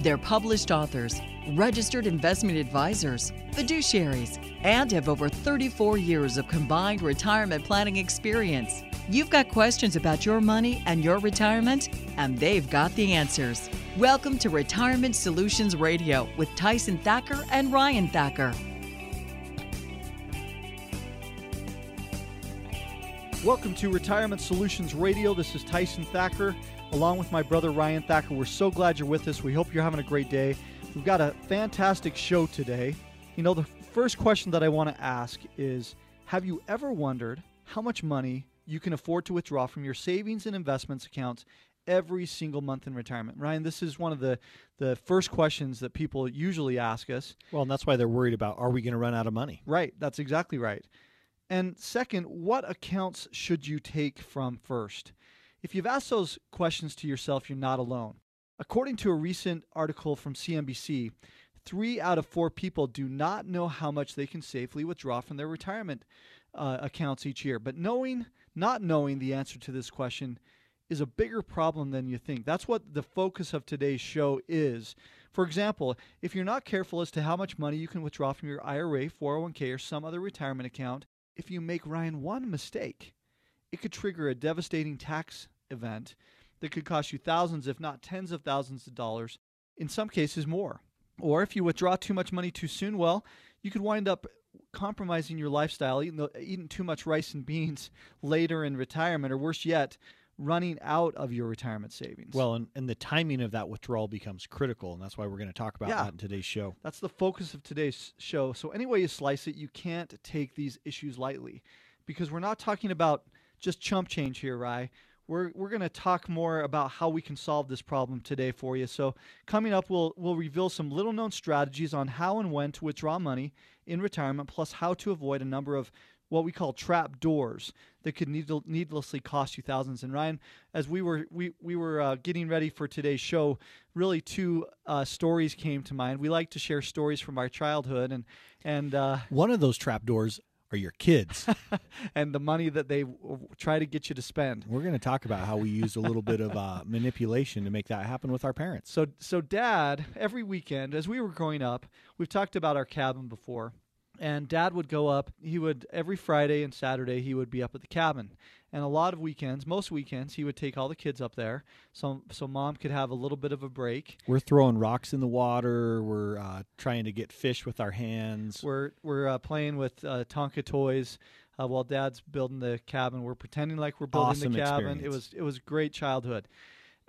They're published authors, registered investment advisors, fiduciaries, and have over 34 years of combined retirement planning experience. You've got questions about your money and your retirement, and they've got the answers. Welcome to Retirement Solutions Radio with Tyson Thacker and Ryan Thacker. Welcome to Retirement Solutions Radio. This is Tyson Thacker along with my brother Ryan Thacker. We're so glad you're with us. We hope you're having a great day. We've got a fantastic show today. You know, the first question that I want to ask is Have you ever wondered how much money you can afford to withdraw from your savings and investments accounts every single month in retirement? Ryan, this is one of the, the first questions that people usually ask us. Well, and that's why they're worried about are we going to run out of money? Right. That's exactly right. And second, what accounts should you take from first? If you've asked those questions to yourself, you're not alone. According to a recent article from CNBC, three out of four people do not know how much they can safely withdraw from their retirement uh, accounts each year. But knowing, not knowing the answer to this question is a bigger problem than you think. That's what the focus of today's show is. For example, if you're not careful as to how much money you can withdraw from your IRA, 401k, or some other retirement account, if you make Ryan one mistake, it could trigger a devastating tax event that could cost you thousands, if not tens of thousands of dollars, in some cases more. Or if you withdraw too much money too soon, well, you could wind up compromising your lifestyle, eating, eating too much rice and beans later in retirement, or worse yet, running out of your retirement savings. Well, and, and the timing of that withdrawal becomes critical, and that's why we're going to talk about Yeah. that in today's show. That's the focus of today's show. So, any way you slice it, you can't take these issues lightly because we're not talking about just chump change here, Rye. We're, we're going to talk more about how we can solve this problem today for you. So, coming up, we'll, we'll reveal some little known strategies on how and when to withdraw money in retirement, plus how to avoid a number of what we call trap doors that could needl- needlessly cost you thousands. And Ryan, as we were we we were uh, getting ready for today's show, really two uh, stories came to mind. We like to share stories from our childhood and and uh, One of those trapdoors are your kids. and the money that they w- try to get you to spend. we're going to talk about how we use a little bit of uh, manipulation to make that happen with our parents. So so dad every weekend as we were growing up, we've talked about our cabin before. And dad would go up, he would every Friday and Saturday he would be up at the cabin. And a lot of weekends, most weekends he would take all the kids up there so so mom could have a little bit of a break. We're throwing rocks in the water. We're uh, trying to get fish with our hands. We're we're uh, playing with uh, Tonka toys uh, while Dad's building the cabin. We're pretending like we're building Awesome the cabin. It was it was great childhood,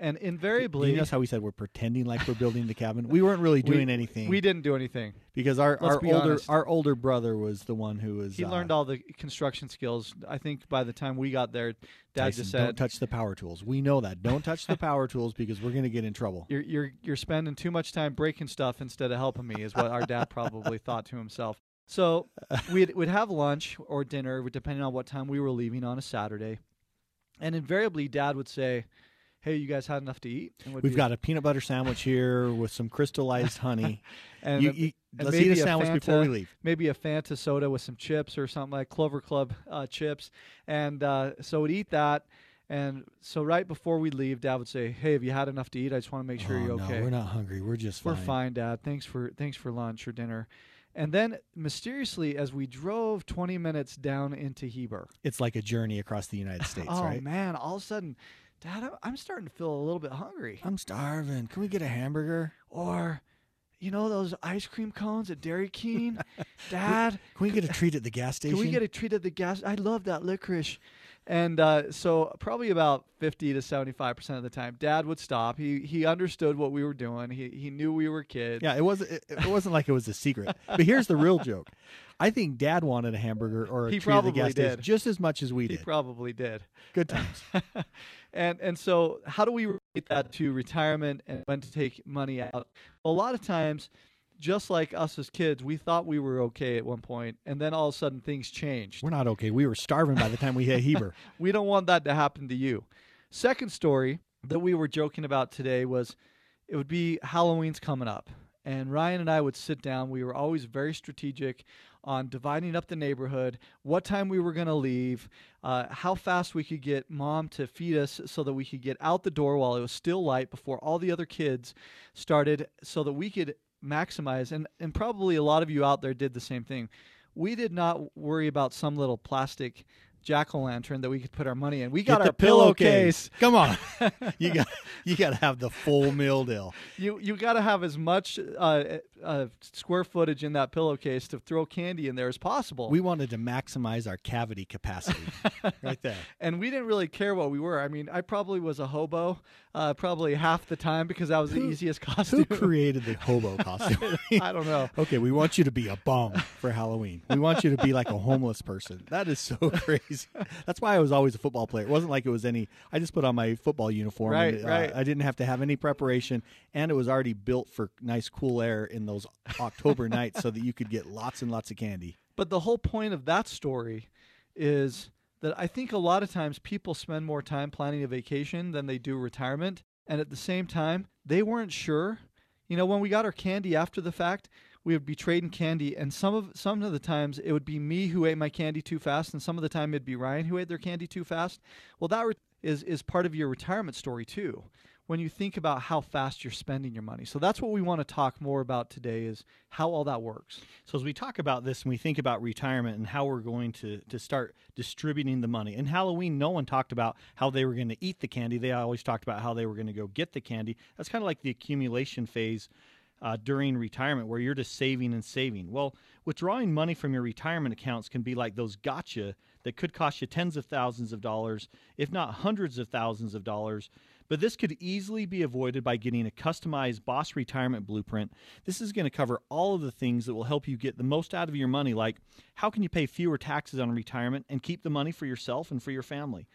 and invariably you notice how we said we're pretending like we're building the cabin? We weren't really doing we, anything. We didn't do anything. because our, Let's our be older honest. our older brother was the one who was He uh, learned all the construction skills. I think by the time we got there, Dad Tyson, just said, don't touch the power tools. We know that. Don't touch the power tools because we're going to get in trouble. "You're you're you're spending too much time breaking stuff instead of helping me," is what our dad probably thought to himself. So we'd we'd have lunch or dinner, depending on what time we were leaving on a Saturday, and invariably Dad would say, "Hey, you guys had enough to eat?" We've got a peanut butter sandwich here with some crystallized honey. and you, a- you- and let's eat a sandwich before we leave. maybe a Fanta soda with some chips or something like Clover Club uh, chips. And uh, so we'd eat that. And so right before we leave, Dad would say, "Hey, have you had enough to eat? I just want to make sure Oh, you're okay." no, we're not hungry. We're just We're fine. fine, Dad. Thanks for thanks for lunch or dinner." And then mysteriously, as we drove 20 minutes down into Heber, It's like a journey across the United States, oh right? man, all of a sudden, Dad, I'm- starting to feel a little bit hungry. I'm starving. Can we get a hamburger? Or, you know, those ice cream cones at Dairy Keen, Dad. Can we get a treat at the gas station? Can we get a treat at the gas? I love that licorice. And uh, so probably about 50 to 75% of the time, dad would stop. He he understood what we were doing. He he knew we were kids. Yeah, it wasn't. It, it wasn't like it was a secret. But here's the real joke. I think Dad wanted a hamburger or a He treat at the gas station just as much as we He did. He probably did. Good times. and and so how do we relate that to retirement and when to take money out? A lot of times, just like us as kids, we thought we were okay at one point, and then all of a sudden things changed. We're not okay. We were starving by the time we hit Heber. We don't want that to happen to you. Second story that we were joking about today was it would be Halloween's coming up. And Ryan and I would sit down. We were always very strategic on dividing up the neighborhood, what time we were going to leave, uh, how fast we could get mom to feed us so that we could get out the door while it was still light before all the other kids started, so that we could maximize. And, and probably a lot of you out there did the same thing. We did not worry about some little plastic jack o' lantern that we could put our money in. We got Get our the pillowcase. Come on, you got you got to have the full meal deal. You you got to have as much uh, uh, square footage in that pillowcase to throw candy in there as possible. We wanted to maximize our cavity capacity, right there. and we didn't really care what we were. I mean, I probably was a hobo, uh, probably half the time because that was the Who- easiest Who costume. created the hobo costume? I don't know. Okay, we want you to be a bum for Halloween. We want you to be like a homeless person. That is so crazy. That's why I was always a football player. It wasn't like it was any. I just put on my football uniform. Right, and, uh, right. I didn't have to have any preparation, and it was already built for nice, cool air in those October nights, so that you could get lots and lots of candy. But the whole point of that story is that I think a lot of times people spend more time planning a vacation than they do retirement. And at the same time, they weren't sure. You know, when we got our candy after the fact, we would be trading candy, and some of some of the times it would be me who ate my candy too fast, and some of the time it'd be Ryan who ate their candy too fast. Well, that re- is is part of your retirement story too. When you think about how fast you're spending your money, so that's what we want to talk more about today: is how all that works. So as we talk about this and we think about retirement and how we're going to to start distributing the money. In Halloween, no one talked about how they were going to eat the candy. They always talked about how they were going to go get the candy. That's kind of like the accumulation phase uh, during retirement where you're just saving and saving. Well, withdrawing money from your retirement accounts can be like those gotcha that could cost you tens of thousands of dollars, if not hundreds of thousands of dollars. But this could easily be avoided by getting a customized Boss Retirement Blueprint. This is going to cover all of the things that will help you get the most out of your money, like how can you pay fewer taxes on retirement and keep the money for yourself and for your family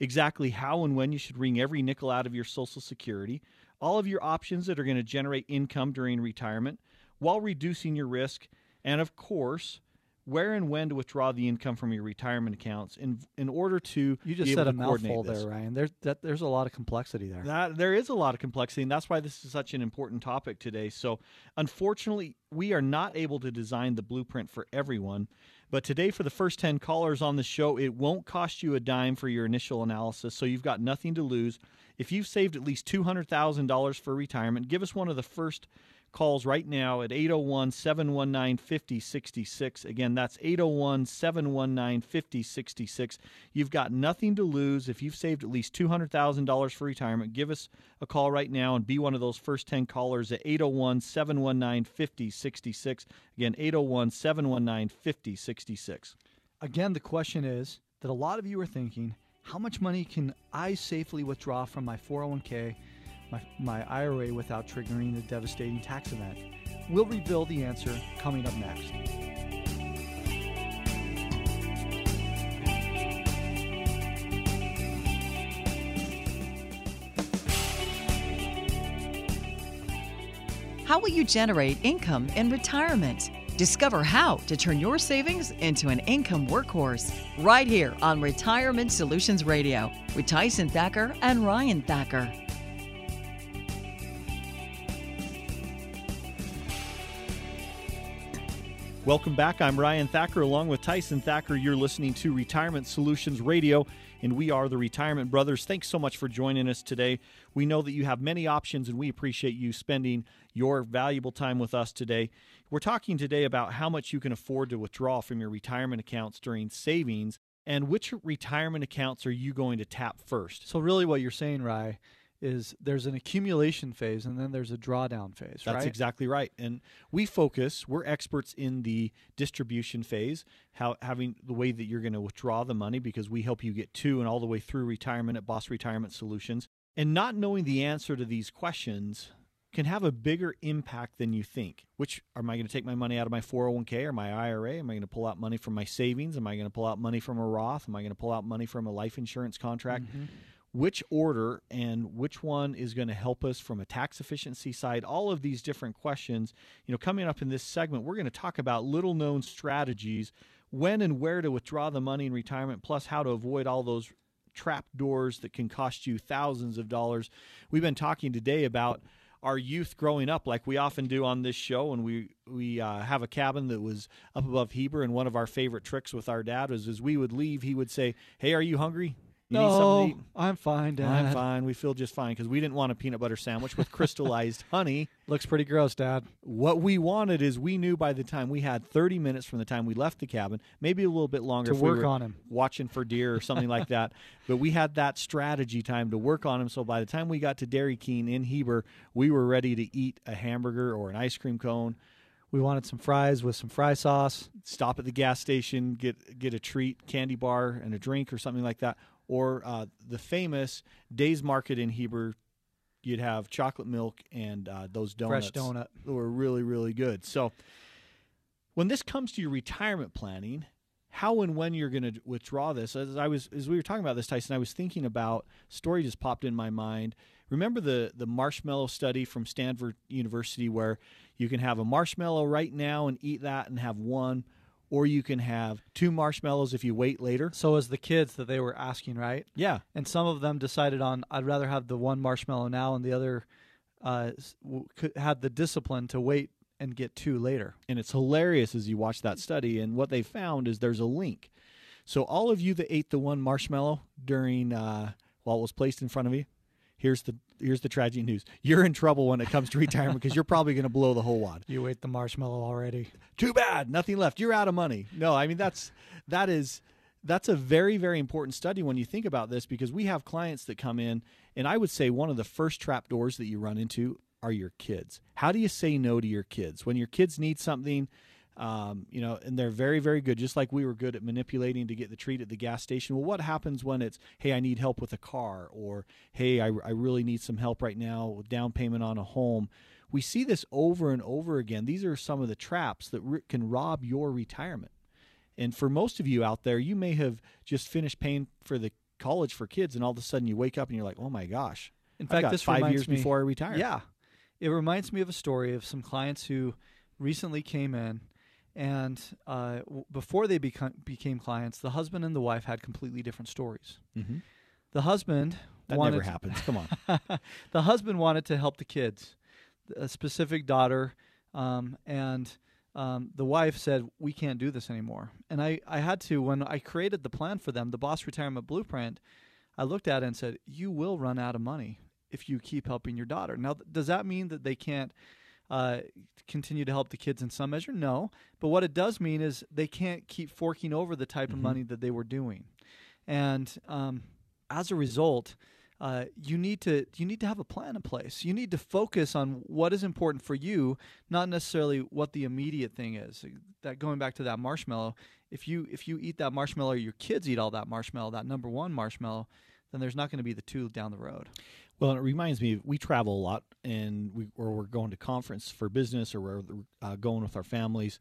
exactly how and when you should wring every nickel out of your Social Security, all of your options that are going to generate income during retirement while reducing your risk, and of course, where and when to withdraw the income from your retirement accounts in in order to You just said a mouthful there, Ryan. There's that, there's a lot of complexity there. That there is a lot of complexity, and that's why this is such an important topic today. So, unfortunately, we are not able to design the blueprint for everyone. But today, for the first 10 callers on the show, it won't cost you a dime for your initial analysis, so you've got nothing to lose. If you've saved at least $200,000 for retirement, give us one of the first calls right now at 801 719 5066. Again, that's 801 719 5066. You've got nothing to lose. If you've saved at least $200,000 for retirement, give us a call right now and be one of those first 10 callers at 801 719 5066. Again, 801 719 5066. Again, the question is that a lot of you are thinking, how much money can I safely withdraw from my 401k, my, my IRA without triggering a devastating tax event? We'll reveal the answer coming up next. How will you generate income in retirement? Discover how to turn your savings into an income workhorse right here on Retirement Solutions Radio with Tyson Thacker and Ryan Thacker. Welcome back. I'm Ryan Thacker along with Tyson Thacker. You're listening to Retirement Solutions Radio, and we are the Retirement Brothers. Thanks so much for joining us today. We know that you have many options, and we appreciate you spending your valuable time with us today. We're talking today about how much you can afford to withdraw from your retirement accounts during savings, and which retirement accounts are you going to tap first? So, really, what you're saying, Rye, is there's an accumulation phase and then there's a drawdown phase, That's right? exactly right. And we focus, we're experts in the distribution phase, how having the way that you're going to withdraw the money because we help you get to and all the way through retirement at Boss Retirement Solutions. And not knowing the answer to these questions can have a bigger impact than you think. Which am I going to take my money out of my 401k or my IRA? Am I going to pull out money from my savings? Am I going to pull out money from a Roth? Am I going to pull out money from a life insurance contract? Mm-hmm. which order and which one is going to help us from a tax efficiency side all of these different questions you know coming up in this segment we're going to talk about little known strategies when and where to withdraw the money in retirement plus how to avoid all those trap doors that can cost you thousands of dollars we've been talking today about our youth growing up like we often do on this show and we we uh, have a cabin that was up above heber and one of our favorite tricks with our dad was as we would leave he would say hey are you hungry you need something no, oh, eat I'm fine, Dad. I'm fine. We feel just fine because we didn't want a peanut butter sandwich with crystallized honey. Looks pretty gross, Dad. What we wanted is we knew by the time we had 30 minutes from the time we left the cabin, maybe a little bit longer To we work were on him. watching for deer or something like that. But we had that strategy time to work on him. So by the time we got to Dairy Keen in Heber, we were ready to eat a hamburger or an ice cream cone. We wanted some fries with some fry sauce. Stop at the gas station, get get a treat, candy bar, and a drink or something like that. Or uh, the famous Days Market in Heber, you'd have chocolate milk and uh, those donuts. Fresh donut. that were really really good. So when this comes to your retirement planning, how and when you're going to withdraw this? As I was as we were talking about this, Tyson, I was thinking about story just popped in my mind. Remember the the marshmallow study from Stanford University where you can have a marshmallow right now and eat that and have one, or you can have two marshmallows if you wait later. So as the kids that they were asking, right? Yeah, And some of them decided on I'd rather have the one marshmallow now, and the other uh, s- w- could, had the discipline to wait and get two later. and it's hilarious as you watch that study. And what they found is there's a link. So all of you that ate the one marshmallow during uh, while it was placed in front of you, here's the here's the tragic news: you're in trouble when it comes to retirement because you're probably going to blow the whole wad. You ate the marshmallow already. Too bad, nothing left. You're out of money. No, I mean that's that is that's a very very important study when you think about this because we have clients that come in and I would say one of the first trap doors that you run into are your kids. How do you say no to your kids when your kids need something? Um, you know, and they're very, very good, just like we were good at manipulating to get the treat at the gas station. Well, what happens when it's, hey, I need help with a car, or hey, I, I really need some help right now with down payment on a home? We see this over and over again. These are some of the traps that r- can rob your retirement. And for most of you out there, you may have just finished paying for the college for kids, and all of a sudden you wake up and you're like, oh my gosh. In I've fact, this five years me, before I retire. Yeah, it reminds me of a story of some clients who recently came in, and uh, w- before they become, became clients, the husband and the wife had completely different stories. Mm-hmm. The husband That wanted never happens. Come on. the husband wanted to help the kids, a specific daughter, um, and um, the wife said, "We can't do this anymore." And I, I had to when I created the plan for them, the Boss Retirement Blueprint. I looked at it and said, "You will run out of money if you keep helping your daughter." Now, th- does that mean that they can't? Uh, continue to help the kids in some measure no but what it does mean is they can't keep forking over the type of Mhm. money that they were doing and um, as a result uh, you need to you need to have a plan in place. You need to focus on what is important for you, not necessarily what the immediate thing is. That going back to that marshmallow, if you if you eat that marshmallow, or your kids eat all that marshmallow, that number one marshmallow, then there's not going to be the two down the road. Well, it reminds me, we travel a lot, and we or we're going to conference for business, or we're uh, going with our families.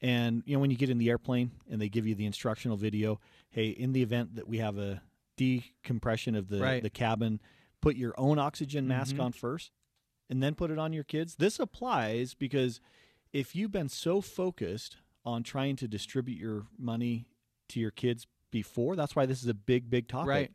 And you know, when you get in the airplane and they give you the instructional video, hey, in the event that we have a decompression of the Right. the cabin, put your own oxygen mask Mhm. on first, and then put it on your kids. This applies because if you've been so focused on trying to distribute your money to your kids before, that's why this is a big, big topic Right.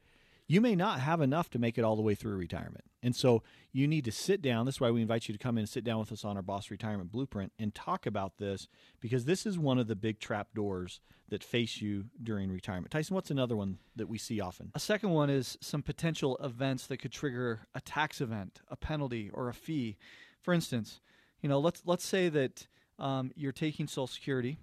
You may not have enough to make it all the way through retirement. And so you need to sit down. That's why we invite you to come in and sit down with us on our Boss Retirement Blueprint and talk about this because this is one of the big trap doors that face you during retirement. Tyson, what's another one that we see often? A second one is some potential events that could trigger a tax event, a penalty, or a fee. For instance, you know, let's let's say that um, you're taking Social Security,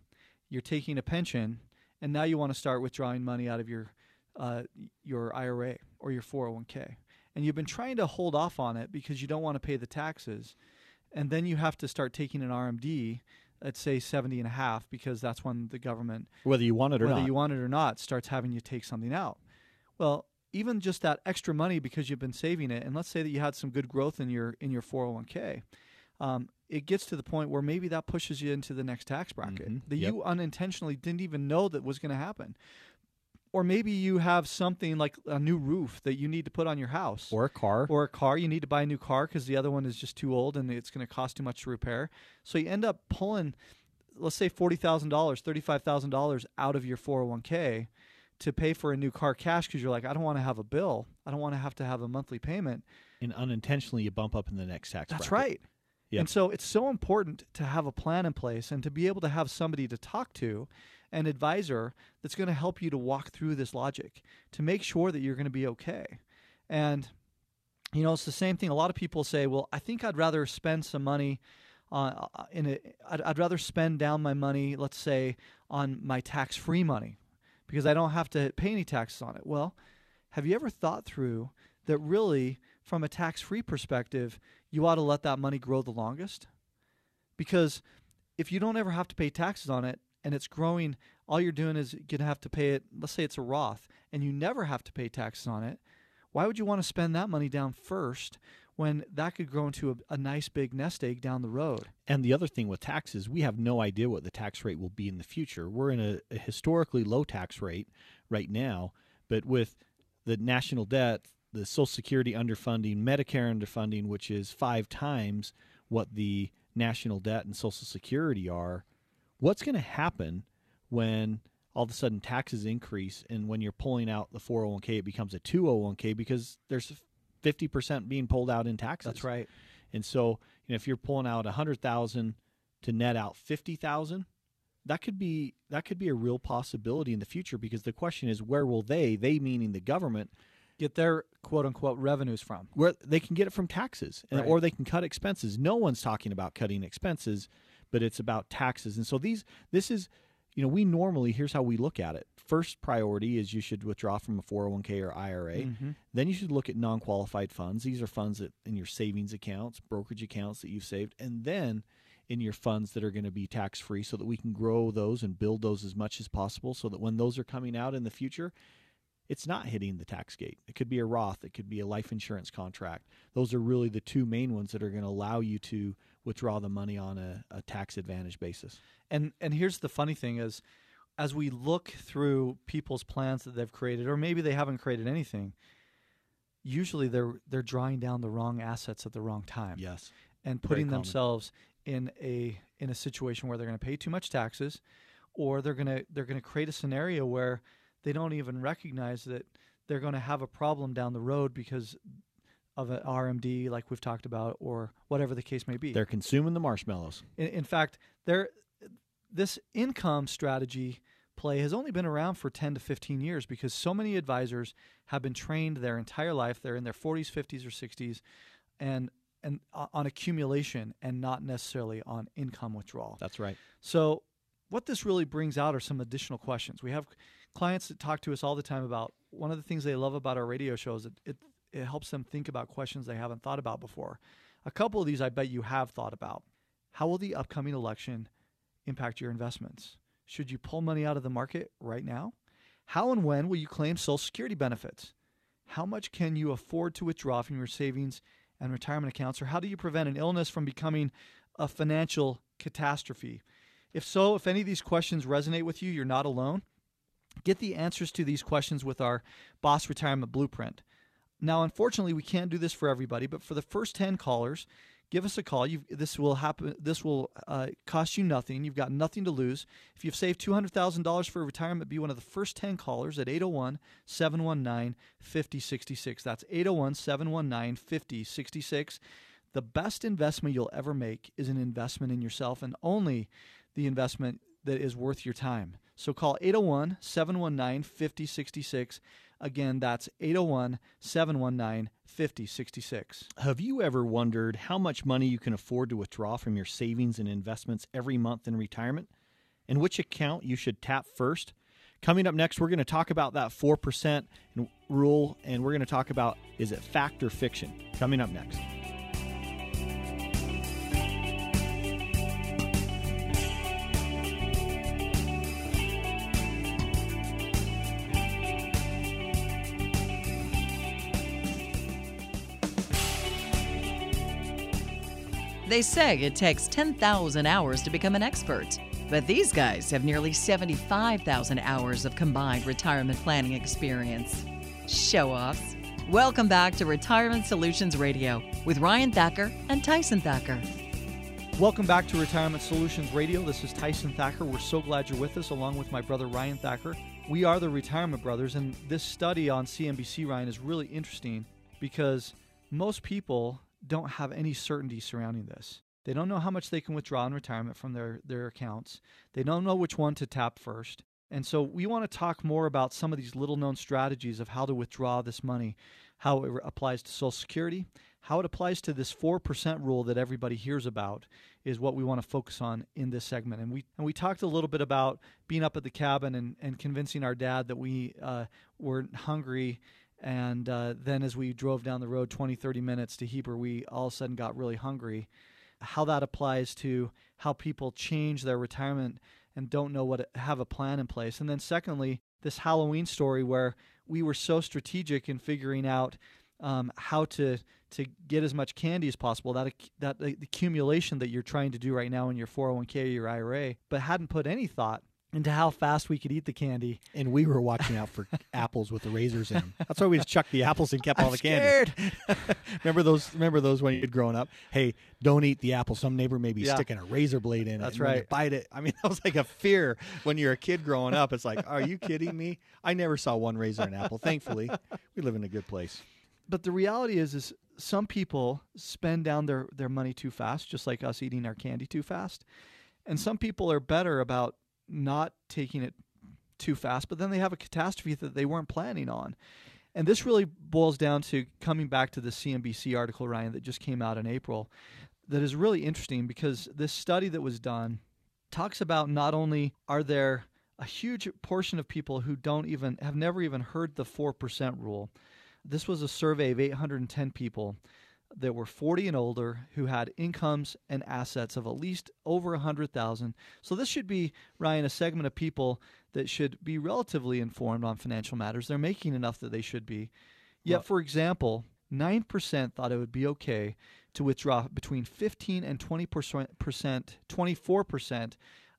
you're taking a pension, and now you want to start withdrawing money out of your uh, your IRA or your 401k, and you've been trying to hold off on it because you don't want to pay the taxes, and then you have to start taking an RMD at say 70 and a half because that's when the government whether you want it or whether not. you want it or not starts having you take something out. Well, even just that extra money because you've been saving it, and let's say that you had some good growth in your in your 401k, um, it gets to the point where maybe that pushes you into the next tax bracket Mhm. that Yep. you unintentionally didn't even know that was going to happen. Or maybe you have something like a new roof that you need to put on your house, or a car. or a car. You need to buy a new car because the other one is just too old and it's going to cost too much to repair. So you end up pulling, let's say forty thousand dollars, thirty five thousand dollars out of your four hundred one k to pay for a new car cash because you're like, I don't want to have a bill. I don't want to have to have a monthly payment. and unintentionally you bump up in the next tax That's bracket. right. Yep. And so it's so important to have a plan in place and to be able to have somebody to talk to, an advisor that's going to help you to walk through this logic to make sure that you're going to be okay. And you know, it's the same thing. A lot of people say, "Well, I think I'd rather spend some money uh, in a. I'd, I'd rather spend down my money, let's say, on my tax-free money, because I don't have to pay any taxes on it." Well, have you ever thought through that really, from a tax-free perspective, you ought to let that money grow the longest? Because if you don't ever have to pay taxes on it and it's growing, all you're doing is going to have to pay it. Let's say it's a Roth and you never have to pay taxes on it. Why would you want to spend that money down first when that could grow into a, a nice big nest egg down the road? And the other thing with taxes, we have no idea what the tax rate will be in the future. We're in a, a historically low tax rate right now, but with the national debt, the Social Security underfunding, Medicare underfunding, which is five times what the national debt and Social Security are, what's going to happen when all of a sudden taxes increase and when you're pulling out the 401k, it becomes a 201k because there's 50% being pulled out in taxes. That's right. And so, you know, if you're pulling out a hundred thousand to net out fifty thousand, that could be that could be a real possibility in the future because the question is where will they, they meaning the government, Get their quote unquote revenues from. where they can get it from taxes and, Right. or they can cut expenses. No one's talking about cutting expenses, but it's about taxes. And so these this is you know, we normally here's how we look at it. First priority is you should withdraw from a 401k or IRA. Mhm. Then you should look at non-qualified funds. These are funds that in your savings accounts, brokerage accounts that you've saved, and then in your funds that are going to be tax-free so that we can grow those and build those as much as possible so that when those are coming out in the future, it's not hitting the tax gate. It could be a Roth, it could be a life insurance contract. Those are really the two main ones that are going to allow you to withdraw the money on a, a tax advantage basis. And and here's the funny thing is as we look through people's plans that they've created or maybe they haven't created anything, usually they're they're drawing down the wrong assets at the wrong time Yes. and putting themselves in a in a situation where they're going to pay too much taxes or they're going to they're going to create a scenario where they don't even recognize that they're going to have a problem down the road because of an RMD like we've talked about or whatever the case may be. They're consuming the marshmallows. In, in fact, there this income strategy play has only been around for 10 to 15 years because so many advisors have been trained their entire life they're in their 40s 50s or 60s and and on accumulation and not necessarily on income withdrawal That's right. so what this really brings out are some additional questions we have clients that talk to us all the time about one of the things they love about our radio show is it, it, it helps them think about questions they haven't thought about before. A couple of these i bet you have thought about. How will the upcoming election impact your investments? Should you pull money out of the market right now? How and when will you claim social security benefits? How much can you afford to withdraw from your savings and retirement accounts? Or how do you prevent an illness from becoming a financial catastrophe? If so if any of these questions resonate with you you're not alone. Get the answers to these questions with our boss retirement blueprint now unfortunately we can't do this for everybody but for the first 10 callers give us a call. You this will happen this will uh, cost you nothing. You've got nothing to lose. If you've saved $200000 for retirement be one of the first 10 callers at 801-719-5066 that's 801-719-5066 the best investment you'll ever make is an investment in yourself and only the investment that is worth your time. So call 801-719-5066 again that's 801-719-5066 Have you ever wondered how much money you can afford to withdraw from your savings and investments every month in retirement? And which account you should tap first? Coming up next, we're going to talk about that 4% rule and we're going to talk about is it fact or fiction? Coming up next. They say it takes 10,000 hours to become an expert. But these guys have nearly 75,000 hours of combined retirement planning experience. Show offs. Welcome back to Retirement Solutions Radio with Ryan Thacker and Tyson Thacker. Welcome back to Retirement Solutions Radio. This is Tyson Thacker. We're so glad you're with us, along with my brother Ryan Thacker. We are the Retirement Brothers, and this study on CNBC, Ryan, is really interesting because most people don't have any certainty surrounding this. They don't know how much they can withdraw in retirement from their, their accounts. They don't know which one to tap first. And so we want to talk more about some of these little known strategies of how to withdraw this money, how it applies to Social Security, how it applies to this 4% rule that everybody hears about is what we want to focus on in this segment. And we and we talked a little bit about being up at the cabin and, and convincing our dad that we uh, were hungry. And uh, then as we drove down the road 20, 30 minutes to Heber, we all of a sudden got really hungry how that applies to how people change their retirement and don't know what have a plan in place. And then secondly, this Halloween story where we were so strategic in figuring out um, how to to get as much candy as possible. That that the accumulation that you're trying to do right now in your 401k or your IRA, but hadn't put any thought into how fast we could eat the candy. And we were watching out for apples with the razors in them. That's why we just chucked the apples and kept I'm all the scared. candy. remember those? Remember those when you'd growing up? Hey, don't eat the apple. Some neighbor may be Yeah. sticking a razor blade in it. That's and when you right. Bite it. I mean, that was like a fear when you're a kid growing up. It's like, are you kidding me? I never saw one razor and apple. Thankfully, we live in a good place. But the reality is, is some people spend down their, their money too fast, just like us eating our candy too fast. And some people are better about not taking it too fast, but then they have a catastrophe that they weren't planning on. And this really boils down to coming back to the CNBC article, Ryan, that just came out in April, that is really interesting because this study that was done talks about not only are there a huge portion of people who don't even have never even heard the 4% rule. This was a survey of 810 people that were 40 and older who had incomes and assets of at least over 100,000. So this should be Ryan a segment of people that should be relatively informed on financial matters. They're making enough that they should be. Yet Well- for example, 9% thought it would be okay to withdraw between 15 and 20%, 24%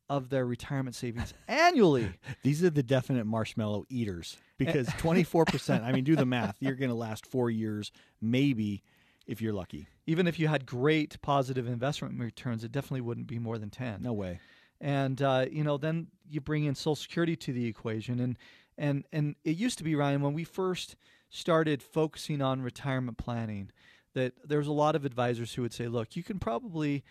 of their retirement savings annually. These are the definite marshmallow eaters because 24%, I mean, do the math. You're going to last four years, maybe, if you're lucky. Even if you had great positive investment returns, it definitely wouldn't be more than 10. No way. and uh, you know then you bring in social security to the equation and and and it used to be ryan when we first started focusing on retirement planning that there was a lot of advisors who would say look you can probably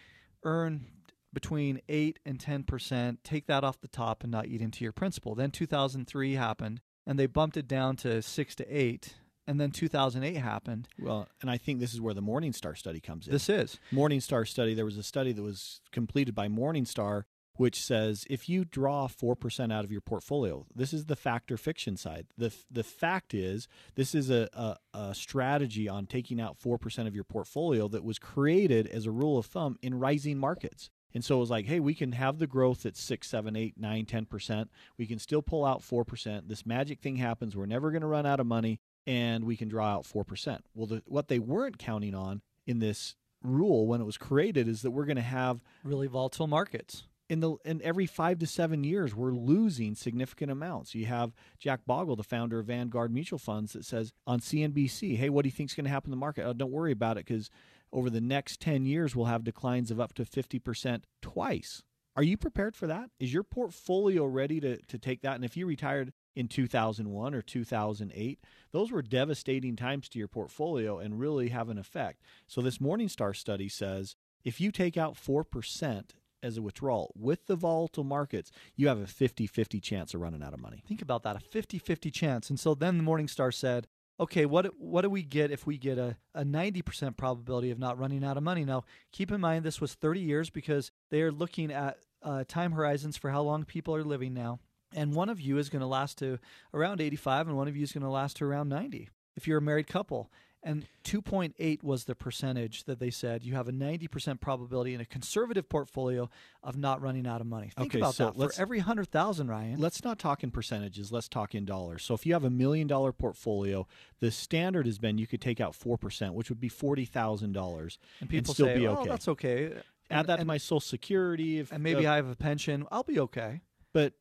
earn between 8 and 10% take that off the top and not eat into your principal then 2003 happened and they bumped it down to 6 to 8 and then 2008 happened Well, and I think this is where the Morningstar study comes in. this is Morningstar study, there was a study that was completed by Morningstar which says if you draw 4% out of your portfolio, this is the fact or fiction side. The, the fact is, this is a, a, a strategy on taking out 4% of your portfolio that was created as a rule of thumb in rising markets. And so it was like, hey, we can have the growth at 6, 7, 8, 9, 10%. We can still pull out 4%. This magic thing happens. We're never going to run out of money, and we can draw out 4%. Well, the, what they weren't counting on in this rule when it was created is that we're going to have really volatile markets in the in every five to seven years we're losing significant amounts. You have Jack Bogle, the founder of Vanguard Mutual Funds, that says on CNBC, "Hey, what do you think's going to happen in the market? Oh, don't worry about it because over the next ten years we'll have declines of up to fifty percent twice." Are you prepared for that? Is your portfolio ready to to take that? And if you retired in 2001 or 2008, those were devastating times to your portfolio and really have an effect. So this Morningstar study says if you take out 4% as a withdrawal with the volatile markets, you have a 50 50 chance of running out of money. Think about that, a 50-50 chance. And so then the Morningstar said, okay, what what do we get if we get a, a 90% probability of not running out of money? Now, keep in mind this was 30 years because they are looking at uh, time horizons for how long people are living now. And one of you is going to last to around 85, and one of you is going to last to around 90 if you're a married couple. And 2.8 was the percentage that they said you have a 90% probability in a conservative portfolio of not running out of money. Think Okay, about so that. let's- For every 100,000, Ryan. Let's not talk in percentages. Let's talk in dollars. So if you have a million dollar portfolio, the standard has been you could take out four percent, which would be forty thousand dollars, and people still say, be oh, okay. that's okay. Add And- that to and- my Social Security. If and maybe uh, I have a pension. I'll be okay. But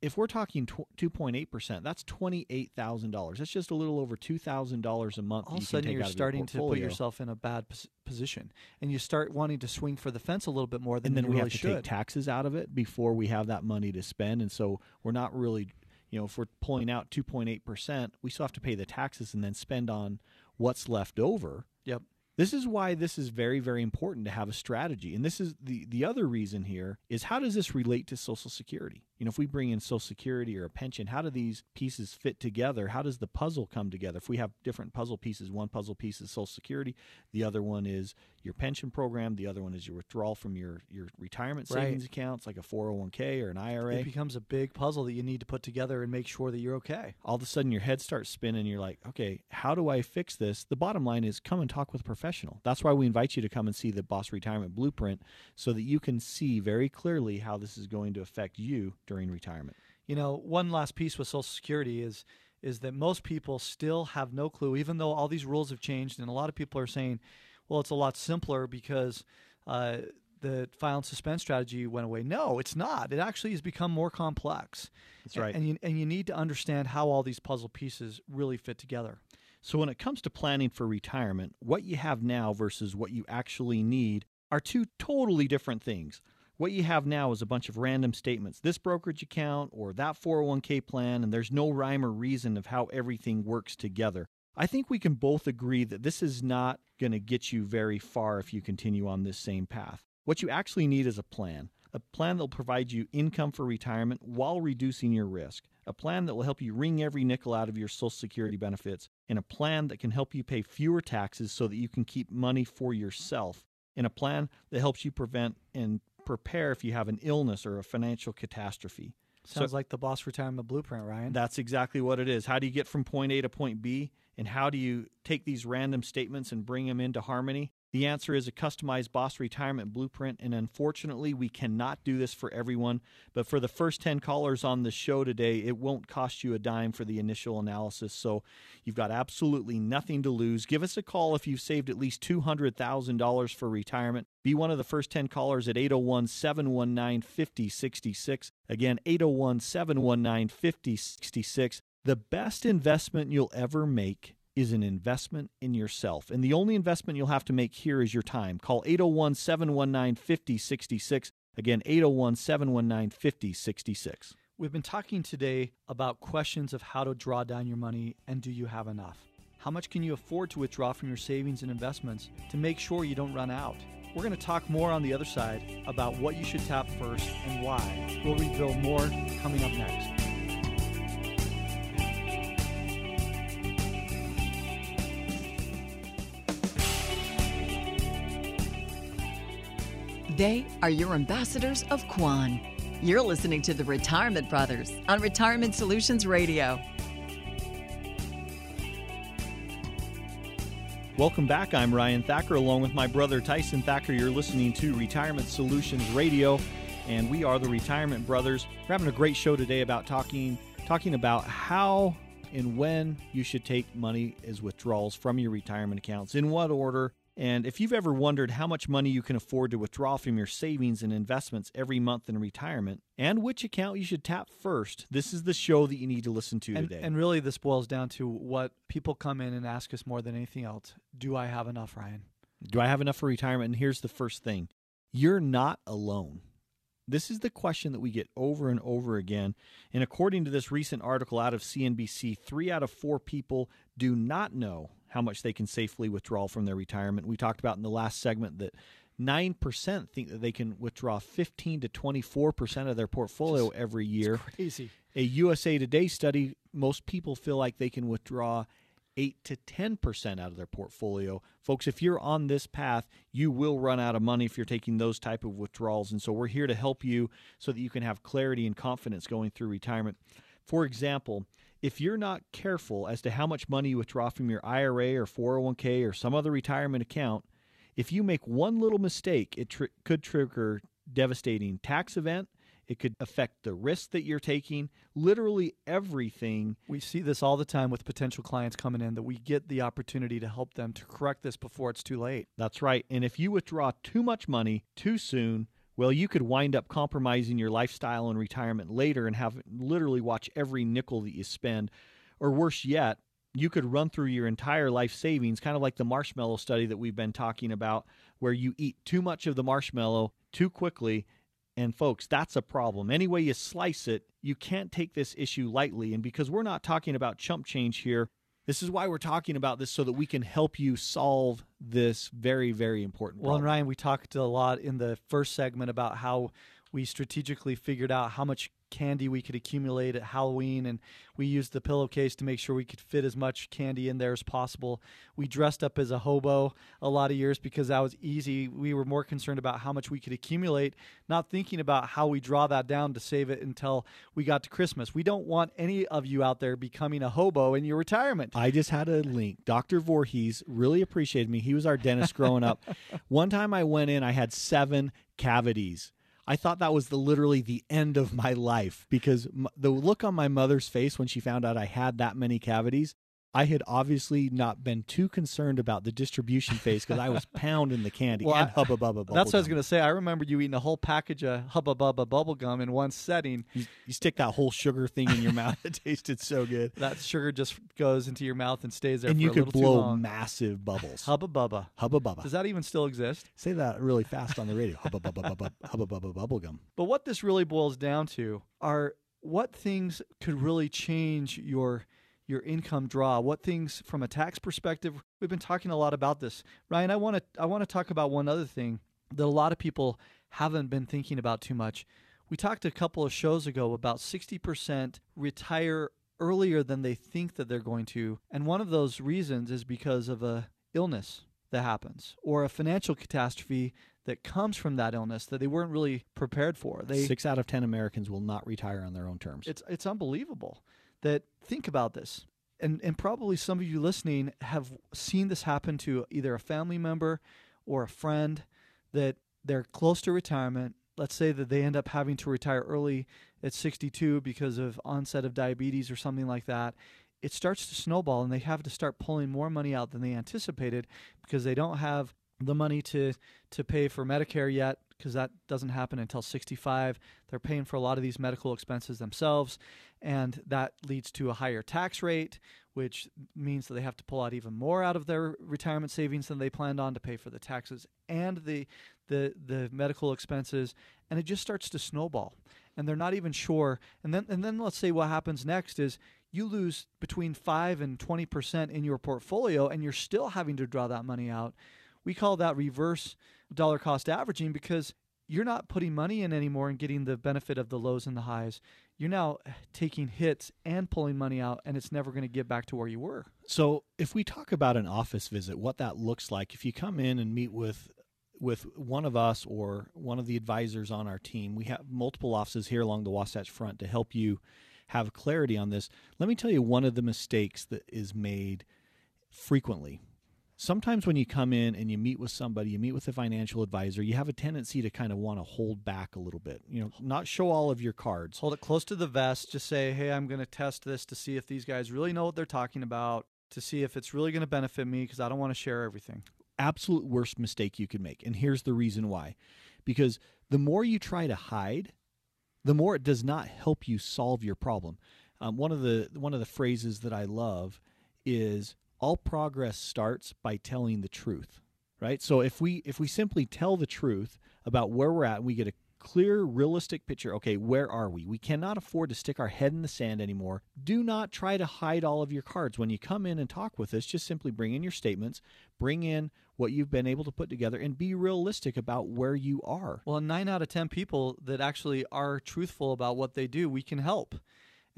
if we're talking two point eight percent, that's twenty eight thousand dollars. That's just a little over two thousand dollars a month. All of a sudden, you're out your starting to put yourself in a bad pos- position, and you start wanting to swing for the fence a little bit more than and then you we really have to should. take taxes out of it before we have that money to spend and so we're not really you know if we're pulling out 2.8% we still have to pay the taxes and then spend on what's left over Yep. this is why this is very very important to have a strategy and this is the the other reason here is how does this relate to social security you know if we bring in social security or a pension how do these pieces fit together? How does the puzzle come together? If we have different puzzle pieces one puzzle piece is social security the other one is your pension program the other one is your withdrawal from your your retirement Right. savings accounts like a 401k or an IRA It becomes a big puzzle that you need to put together and make sure that you're okay. all of a sudden your head starts spinning. You're like okay how do i fix this? The bottom line is come and talk with a professional. That's why we invite you to come and see the boss retirement blueprint so that you can see very clearly how this is going to affect you during retirement You know, one last piece with Social Security is is that most people still have no clue, even though all these rules have changed, and a lot of people are saying, "Well, it's a lot simpler because uh, the file and suspend strategy went away." No, it's not. It actually has become more complex. That's right. And you, and you need to understand how all these puzzle pieces really fit together. so when it comes to planning for retirement what you have now versus what you actually need are two totally different things what you have now is a bunch of random statements this brokerage account or that 401k plan and there's no rhyme or reason of how everything works together I think we can both agree that this is not going to get you very far if you continue on this same path. What you actually need is a plan, a plan that will provide you income for retirement while reducing your risk, a plan that will help you wring every nickel out of your Social Security benefits, and a plan that can help you pay fewer taxes so that you can keep money for yourself, and a plan that helps you prevent and prepare if you have an illness or a financial catastrophe. Sounds like the Boss Retirement Blueprint, Ryan. That's exactly what it is. How do you get from point A to point B? And how do you take these random statements and bring them into harmony? The answer is a customized boss retirement blueprint. And unfortunately, we cannot do this for everyone. But for the first 10 callers on the show today, it won't cost you a dime for the initial analysis. So you've got absolutely nothing to lose. Give us a call if you've saved at least $200,000 for retirement. Be one of the first 10 callers at 801 719 5066. Again, 801 719 5066. The best investment you'll ever make is an investment in yourself. And the only investment you'll have to make here is your time. Call 801 719 5066. Again, 801 719 5066. We've been talking today about questions of how to draw down your money and do you have enough? How much can you afford to withdraw from your savings and investments to make sure you don't run out? We're going to talk more on the other side about what you should tap first and why. We'll reveal more coming up next. They are your ambassadors of Kwan. You're listening to the Retirement Brothers on Retirement Solutions Radio. Welcome back. I'm Ryan Thacker along with my brother Tyson Thacker. You're listening to Retirement Solutions Radio, and we are the Retirement Brothers. We're having a great show today about talking talking about how and when you should take money as withdrawals from your retirement accounts, in what order. And if you've ever wondered how much money you can afford to withdraw from your savings and investments every month in retirement, and which account you should tap first, this is the show that you need to listen to And, today. and really, this boils down to what people come in and ask us more than anything else Do I have enough, Ryan? Do I have enough for retirement? And here's the first thing you're not alone. This is the question that we get over and over again. And according to this recent article out of CNBC, three out of four people do not know how much they can safely withdraw from their retirement. We talked about in the last segment that 9% think that they can withdraw 15 to 24% of their portfolio every year. Crazy. A USA Today study, most people feel like they can withdraw 8 to 10% out of their portfolio. Folks, if you're on this path, you will run out of money if you're taking those type of withdrawals. And so we're here to help you so that you can have clarity and confidence going through retirement. For example, if you're not careful as to how much money you withdraw from your IRA or 401k or some other retirement account, if you make one little mistake, it tr- could trigger devastating tax event. It could affect the risk that you're taking, literally everything. We see this all the time with potential clients coming in that we get the opportunity to help them to correct this before it's too late. That's right. And if you withdraw too much money too soon, well, you could wind up compromising your lifestyle and retirement later and have literally watch every nickel that you spend. Or worse yet, you could run through your entire life savings, kind of like the marshmallow study that we've been talking about, where you eat too much of the marshmallow too quickly. And folks, that's a problem. Any way you slice it, you can't take this issue lightly. And because we're not talking about chump change here, this is why we're talking about this so that we can help you solve this very, very important Well, and Ryan, we talked a lot in the first segment about how we strategically figured out how much candy we could accumulate at Halloween, and we used the pillowcase to make sure we could fit as much candy in there as possible. We dressed up as a hobo a lot of years because that was easy. We were more concerned about how much we could accumulate, not thinking about how we draw that down to save it until we got to Christmas. We don't want any of you out there becoming a hobo in your retirement. I just had a link. Dr. Voorhees really appreciated me. He was our dentist growing up. One time I went in, I had seven cavities. I thought that was the literally the end of my life because m- the look on my mother's face when she found out I had that many cavities, I had obviously not been too concerned about the distribution phase because I was pounding the candy Well, and I- hubba bubba. Bubble That's what I was going to say. I remember you eating a whole package of Hubba Bubba bubble gum in one setting. You, you stick that whole sugar thing in your mouth. It tasted so good, That sugar just goes into your mouth and stays there and you could blow massive bubbles. Hubba Bubba. Hubba bubba. Does that even still exist? Say that really fast on the radio. Hubba bubba bubba hubba bubba bubblegum. But what this really boils down to are what things could really change your your income draw. What things from a tax perspective? We've been talking a lot about this. Ryan, I want to I want to talk about one other thing that a lot of people haven't been thinking about too much. We talked a couple of shows ago about 60% retire earlier than they think that they're going to, and one of those reasons is because of a illness that happens or a financial catastrophe that comes from that illness that they weren't really prepared for. They Six out of ten Americans will not retire on their own terms. it's it's unbelievable that think about this. And and probably some of you listening have seen this happen to either a family member or a friend that they're close to retirement. Let's say that they end up having to retire early at 62 because of onset of diabetes or something like that. It starts to snowball and they have to start pulling more money out than they anticipated because they don't have the money to to pay for Medicare yet because that doesn't happen until 65. They're paying for a lot of these medical expenses themselves, and that leads to a higher tax rate, which means that they have to pull out even more out of their retirement savings than they planned on to pay for the taxes and the the the medical expenses, and it just starts to snowball. And they're not even sure. And then and then let's say what happens next is you lose between 5 and 20% in your portfolio and you're still having to draw that money out. We call that reverse dollar cost averaging because you're not putting money in anymore and getting the benefit of the lows and the highs. You're now taking hits and pulling money out, and it's never going to get back to where you were. So, if we talk about an office visit, what that looks like, if you come in and meet with with one of us or one of the advisors on our team, we have multiple offices here along the Wasatch Front to help you have clarity on this. Let me tell you one of the mistakes that is made frequently. Sometimes when you come in and you meet with somebody, you meet with a financial advisor, you have a tendency to kind of want to hold back a little bit. You know, not show all of your cards. Hold it close to the vest. Just say, hey, I'm going to test this to see if these guys really know what they're talking about, to see if it's really going to benefit me because I don't want to share everything. absolute worst mistake you could make. And here's the reason why. Because the more you try to hide, the more it does not help you solve your problem. Um, one of the one of the phrases that I love is all progress starts by telling the truth. Right? So if we if we simply tell the truth about where we're at, and we get a clear, realistic picture. Okay, where are we? We cannot afford to stick our head in the sand anymore. Do not try to hide all of your cards. When you come in and talk with us, just simply bring in your statements, bring in what you've been able to put together, and be realistic about where you are. Well, nine out of 10 people that actually are truthful about what they do, we can help.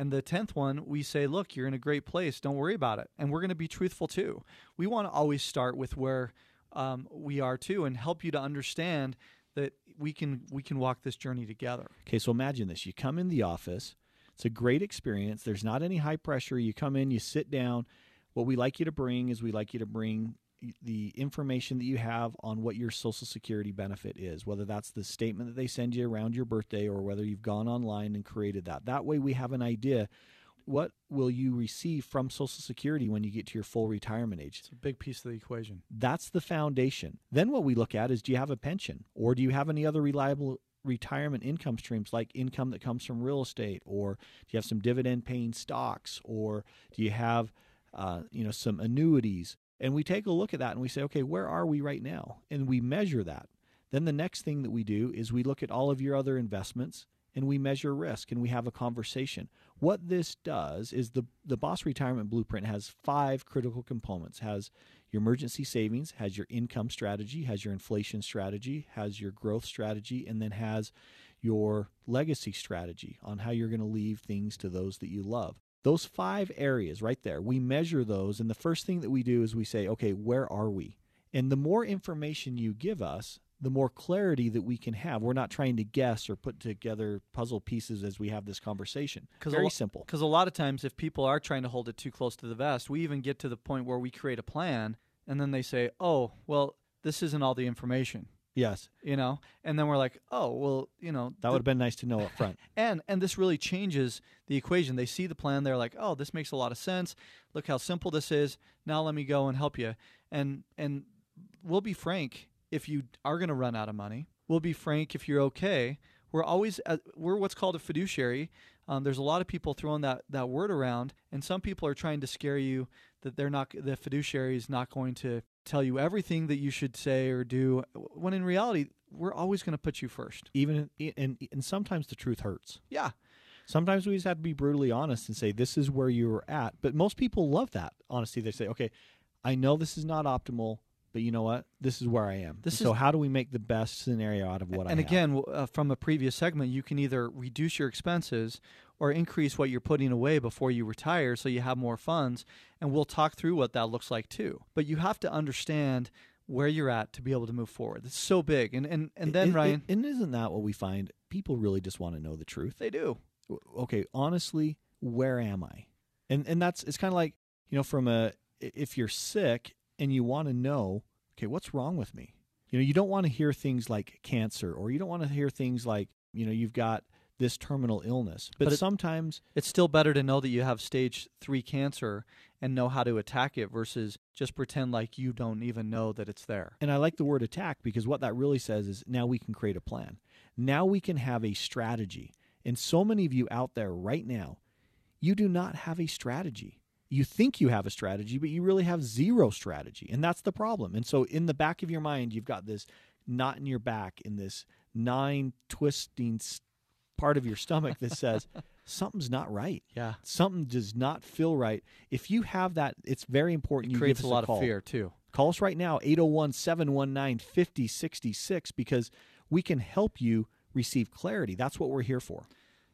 And the 10th one, we say, look, you're in a great place. Don't worry about it. And we're going to be truthful too. We want to always start with where um, we are too and help you to understand that we can we can walk this journey together. Okay, so imagine this. You come in the office. It's a great experience. There's not any high pressure. You come in, you sit down. What we like you to bring is we like you to bring the information that you have on what your social security benefit is whether that's the statement that they send you around your birthday or whether you've gone online and created that. That way we have an idea what will you receive from social security when you get to your full retirement age. It's a big piece of the equation. that's the foundation. Then what we look at is do you have a pension? Or do you have any other reliable retirement income streams like income that comes from real estate? Or do you have some dividend paying stocks? Or do you have uh, you know some annuities and we take a look at that and we say, okay, where are we right now? And we measure that. Then the next thing that we do is we look at all of your other investments and we measure risk and we have a conversation. What this does is the the Boss Retirement Blueprint has five critical components. Has your emergency savings, has your income strategy, has your inflation strategy, has your growth strategy, and then has your legacy strategy on how you're going to leave things to those that you love. Those five areas right there, we measure those. And the first thing that we do is we say, okay, where are we? And the more information you give us, the more clarity that we can have. We're not trying to guess or put together puzzle pieces as we have this conversation. Very a, simple. Because a lot of times, if people are trying to hold it too close to the vest, we even get to the point where we create a plan and then they say, oh, well, this isn't all the information. Yes. You know, and then we're like, oh, well, you know, that would have been nice to know up front. and and this really changes the equation. They see the plan, they're like, oh, this makes a lot of sense. Look how simple this is. Now let me go and help you. And and we'll be frank if you are going to run out of money. We'll be frank if you're okay. We're always we're what's called a fiduciary. Um, there's a lot of people throwing that that word around, and some people are trying to scare you that they're not the fiduciary is not going to tell you everything that you should say or do. When in reality, we're always going to put you first. Even in, and and sometimes the truth hurts. Yeah. Sometimes we just have to be brutally honest and say this is where you're at. But most people love that honesty. They say, okay, I know this is not optimal but you know what? This is where I am. This is, so how do we make the best scenario out of what I And again, uh, from a previous segment, you can either reduce your expenses or increase what you're putting away before you retire so you have more funds, and we'll talk through what that looks like too. But you have to understand where you're at to be able to move forward. It's so big. And and and then Ryan, and isn't that what we find? People really just want to know the truth. They do. Okay, honestly, where am I? And and that's it's kind of like, you know, from a if you're sick and you want to know, okay, what's wrong with me? You know, you don't want to hear things like cancer or you don't want to hear things like, you know, you've got this terminal illness. But, but it, sometimes it's still better to know that you have stage 3 cancer and know how to attack it versus just pretend like you don't even know that it's there. And I like the word attack because what that really says is now we can create a plan. Now we can have a strategy. And so many of you out there right now, you do not have a strategy you think you have a strategy, but you really have zero strategy. And that's the problem. And so in the back of your mind, you've got this knot in your back in this nine twisting part of your stomach that says, something's not right. Yeah. Something does not feel right. If you have that, it's very important it you creates give us a lot a of fear too. Call us right now, 801 719 5066, because we can help you receive clarity. That's what we're here for.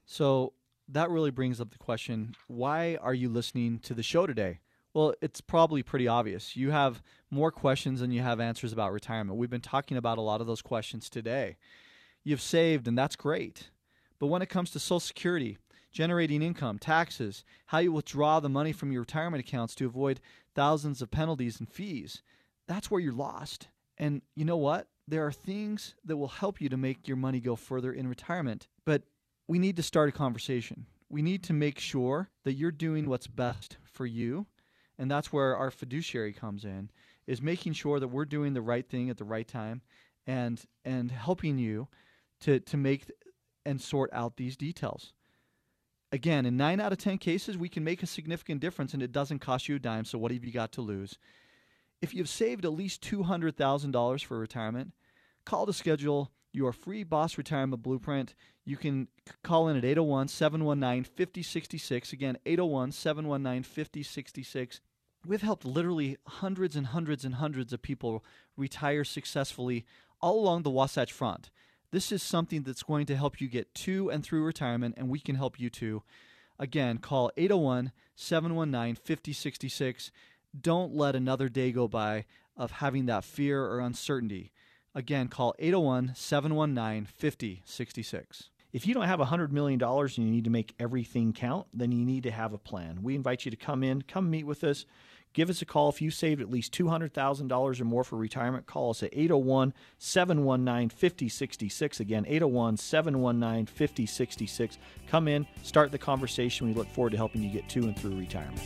So that really brings up the question why are you listening to the show today? Well, it's probably pretty obvious. You have more questions than you have answers about retirement. We've been talking about a lot of those questions today. You've saved, and that's great. But when it comes to Social Security, generating income, taxes, how you withdraw the money from your retirement accounts to avoid thousands of penalties and fees, that's where you're lost. And you know what? There are things that will help you to make your money go further in retirement. But we need to start a conversation. We need to make sure that you're doing what's best for you. And that's where our fiduciary comes in, is making sure that we're doing the right thing at the right time and and helping you to to make and sort out these details. Again, in 9 out of 10 cases we can make a significant difference and it doesn't cost you a dime, so what have you got to lose? If you've saved at least $200,000 for retirement, call to schedule your free boss retirement blueprint. You can call in at 801 719 5066. Again, 801 719 5066. We've helped literally hundreds and hundreds and hundreds of people retire successfully all along the Wasatch Front. This is something that's going to help you get to and through retirement, and we can help you too. Again, call 801 719 5066. Don't let another day go by of having that fear or uncertainty. Again, call 801 719 5066. If you don't have $100 million and you need to make everything count, then you need to have a plan. We invite you to come in, come meet with us. Give us a call. If you saved at least $200,000 or more for retirement, call us at 801 719 5066. Again, 801 719 5066. Come in, start the conversation. We look forward to helping you get to and through retirement.